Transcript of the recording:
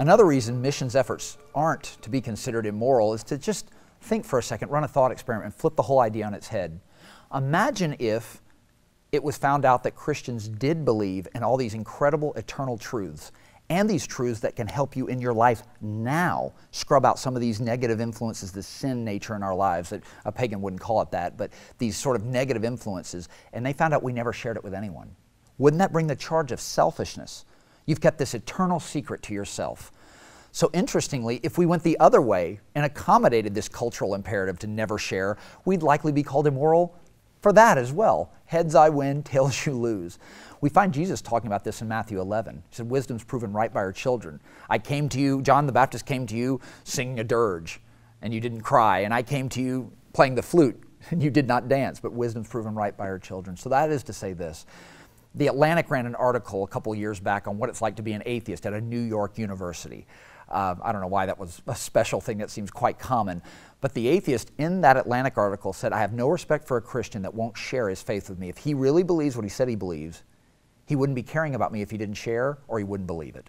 Another reason missions efforts aren't to be considered immoral is to just think for a second, run a thought experiment, and flip the whole idea on its head. Imagine if it was found out that Christians did believe in all these incredible eternal truths and these truths that can help you in your life now scrub out some of these negative influences, the sin nature in our lives. That a pagan wouldn't call it that, but these sort of negative influences. And they found out we never shared it with anyone. Wouldn't that bring the charge of selfishness? You've kept this eternal secret to yourself. So, interestingly, if we went the other way and accommodated this cultural imperative to never share, we'd likely be called immoral for that as well. Heads I win, tails you lose. We find Jesus talking about this in Matthew 11. He said, Wisdom's proven right by her children. I came to you, John the Baptist came to you singing a dirge, and you didn't cry. And I came to you playing the flute, and you did not dance. But wisdom's proven right by her children. So that is to say this. The Atlantic ran an article a couple years back on what it's like to be an atheist at a New York university. Uh, I don't know why that was a special thing that seems quite common. But the atheist in that Atlantic article said, I have no respect for a Christian that won't share his faith with me. If he really believes what he said he believes, he wouldn't be caring about me if he didn't share or he wouldn't believe it.